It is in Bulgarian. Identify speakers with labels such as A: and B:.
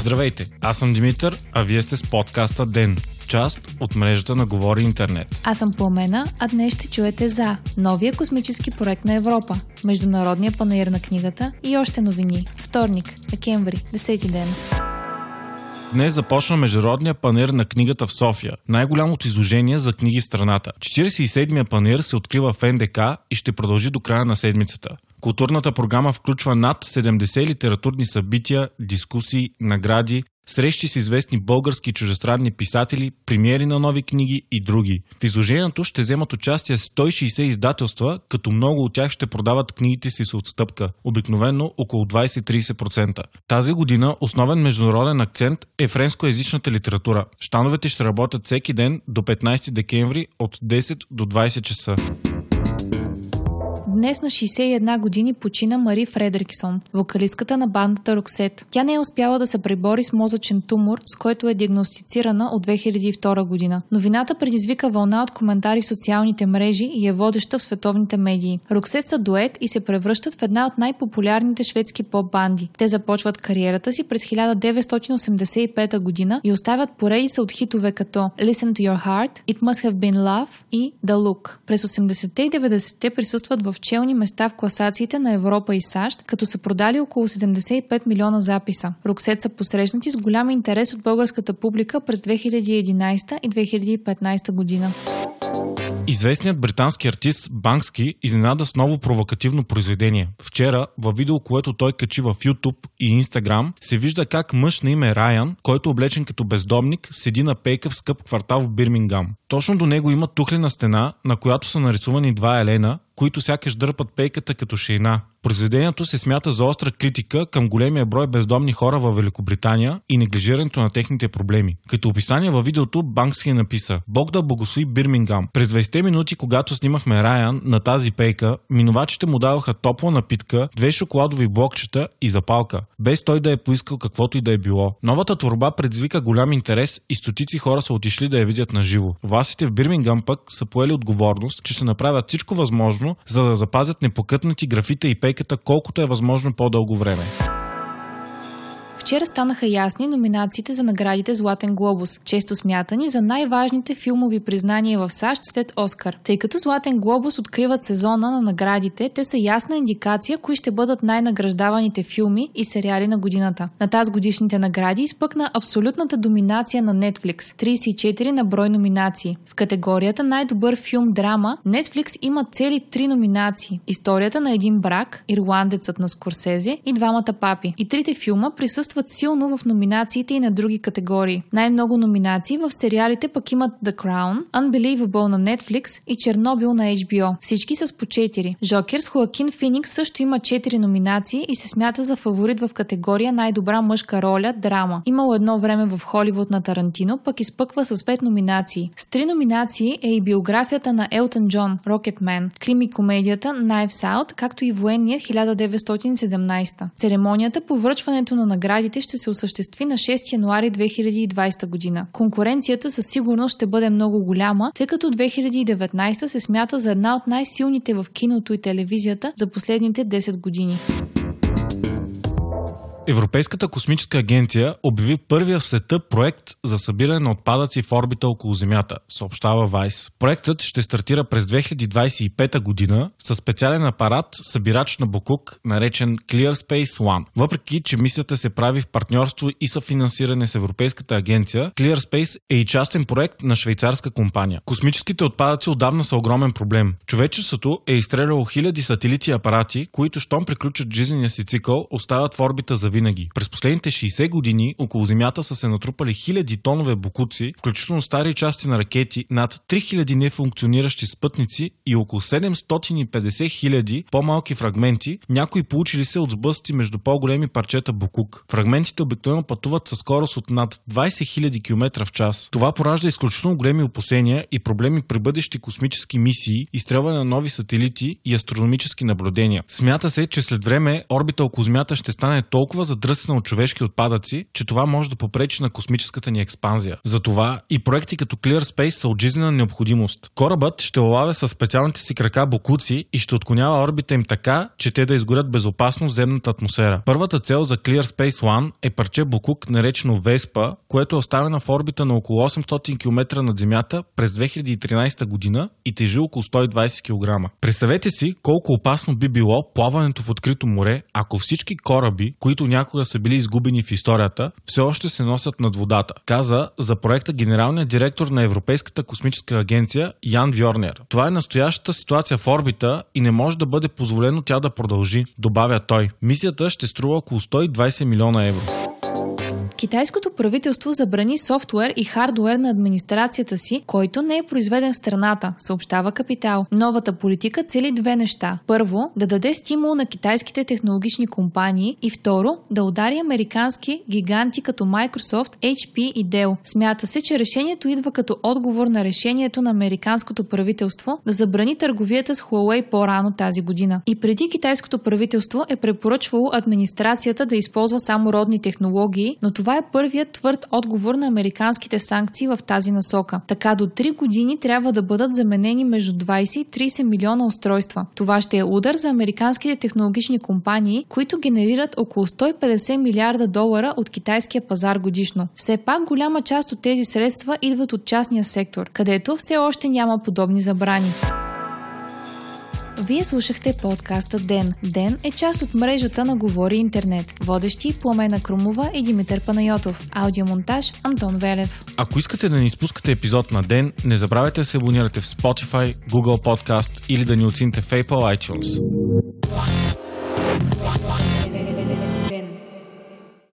A: Здравейте, аз съм Димитър, а вие сте с подкаста ДЕН, част от мрежата на Говори Интернет.
B: Аз съм Пламена, а днес ще чуете за новия космически проект на Европа, Международния панаир на книгата и още новини. Вторник, декември, 10 ден.
A: Днес започна Международния панер на книгата в София, най-голямото изложение за книги в страната. 47-я панер се открива в НДК и ще продължи до края на седмицата. Културната програма включва над 70 литературни събития, дискусии, награди, срещи с известни български чужестранни писатели, премиери на нови книги и други. В изложението ще вземат участие 160 издателства, като много от тях ще продават книгите си с отстъпка, обикновено около 20-30%. Тази година основен международен акцент е френскоязичната литература. Штановете ще работят всеки ден до 15 декември от 10 до 20 часа.
B: Днес на 61 години почина Мари Фредериксон, вокалистката на бандата Роксет. Тя не е успяла да се пребори с мозъчен тумор, с който е диагностицирана от 2002 година. Новината предизвика вълна от коментари в социалните мрежи и е водеща в световните медии. Роксет са дует и се превръщат в една от най-популярните шведски поп-банди. Те започват кариерата си през 1985 година и оставят поредица от хитове като Listen to Your Heart, It Must Have Been Love и The Look. През 80-те и 90-те присъстват в челни места в класациите на Европа и САЩ, като са продали около 75 милиона записа. Роксет са посрещнати с голям интерес от българската публика през 2011 и 2015 година.
A: Известният британски артист Банкски изненада с ново провокативно произведение. Вчера, във видео, което той качи в YouTube и Instagram, се вижда как мъж на име Райан, който е облечен като бездомник, седи на пейка в скъп квартал в Бирмингам. Точно до него има тухлена стена, на която са нарисувани два елена, които сякаш дърпат пейката като шейна. Произведението се смята за остра критика към големия брой бездомни хора в Великобритания и неглижирането на техните проблеми. Като описание във видеото Банкски написа Бог да благослови Бирмингам. През 20 минути, когато снимахме Райан на тази пейка, минувачите му даваха топла напитка, две шоколадови блокчета и запалка, без той да е поискал каквото и да е било. Новата творба предизвика голям интерес и стотици хора са отишли да я видят на живо. Властите в Бирмингам пък са поели отговорност, че ще направят всичко възможно, за да запазят непокътнати графита и пейката колкото е възможно по-дълго време.
B: Вчера станаха ясни номинациите за наградите Златен глобус, често смятани за най-важните филмови признания в САЩ след Оскар. Тъй като Златен глобус откриват сезона на наградите, те са ясна индикация кои ще бъдат най-награждаваните филми и сериали на годината. На тази годишните награди изпъкна абсолютната доминация на Netflix – 34 на брой номинации. В категорията най-добър филм драма Netflix има цели три номинации – Историята на един брак, Ирландецът на Скорсезе и Двамата папи. И трите филма присъстват участват силно в номинациите и на други категории. Най-много номинации в сериалите пък имат The Crown, Unbelievable на Netflix и Чернобил на HBO. Всички с по 4. Жокер с Хоакин Феникс също има 4 номинации и се смята за фаворит в категория най-добра мъжка роля драма. Имало едно време в Холивуд на Тарантино, пък изпъква с 5 номинации. С 3 номинации е и биографията на Елтън Джон, Рокетмен, крими комедията Knives Out, както и военният 1917. Церемонията по връчването на награди наградите ще се осъществи на 6 януари 2020 година. Конкуренцията със сигурност ще бъде много голяма, тъй като 2019 се смята за една от най-силните в киното и телевизията за последните 10 години.
A: Европейската космическа агенция обяви първия в света проект за събиране на отпадъци в орбита около Земята, съобщава Вайс. Проектът ще стартира през 2025 година с специален апарат, събирач на Букук, наречен Clear Space One. Въпреки, че мисията се прави в партньорство и съфинансиране с Европейската агенция, Clear Space е и частен проект на швейцарска компания. Космическите отпадъци отдавна са огромен проблем. Човечеството е изстреляло хиляди сателити и апарати, които, щом приключат жизнения си цикъл, остават в орбита за винаги. През последните 60 години около Земята са се натрупали хиляди тонове букуци, включително стари части на ракети, над 3000 нефункциониращи спътници и около 750 хиляди по-малки фрагменти, някои получили се от сблъсъци между по-големи парчета букук. Фрагментите обикновено пътуват със скорост от над 20 000 км в час. Това поражда изключително големи опасения и проблеми при бъдещи космически мисии, изстрелване на нови сателити и астрономически наблюдения. Смята се, че след време орбита около Земята ще стане толкова задръстена от човешки отпадъци, че това може да попречи на космическата ни експанзия. Затова и проекти като Clear Space са от жизнена необходимост. Корабът ще олавя с специалните си крака бокуци и ще отклонява орбита им така, че те да изгорят безопасно в земната атмосфера. Първата цел за Clear Space One е парче бокук, наречено Веспа, което е оставено в орбита на около 800 км над Земята през 2013 година и тежи около 120 кг. Представете си колко опасно би било плаването в открито море, ако всички кораби, които някога са били изгубени в историята, все още се носят над водата, каза за проекта генералният директор на Европейската космическа агенция Ян Вьорнер. Това е настоящата ситуация в орбита и не може да бъде позволено тя да продължи, добавя той. Мисията ще струва около 120 милиона евро.
B: Китайското правителство забрани софтуер и хардуер на администрацията си, който не е произведен в страната, съобщава Капитал. Новата политика цели две неща. Първо, да даде стимул на китайските технологични компании и второ, да удари американски гиганти като Microsoft, HP и Dell. Смята се, че решението идва като отговор на решението на американското правителство да забрани търговията с Huawei по-рано тази година. И преди китайското правителство е препоръчвало администрацията да използва само родни технологии, но това това е първият твърд отговор на американските санкции в тази насока. Така до 3 години трябва да бъдат заменени между 20 и 30 милиона устройства. Това ще е удар за американските технологични компании, които генерират около 150 милиарда долара от китайския пазар годишно. Все пак голяма част от тези средства идват от частния сектор, където все още няма подобни забрани. Вие слушахте подкаста Ден. Ден е част от мрежата на Говори Интернет. Водещи Пламена Крумова и Димитър Панайотов. Аудиомонтаж Антон Велев.
A: Ако искате да не изпускате епизод на Ден, не забравяйте да се абонирате в Spotify, Google Podcast или да ни оцените в Apple iTunes.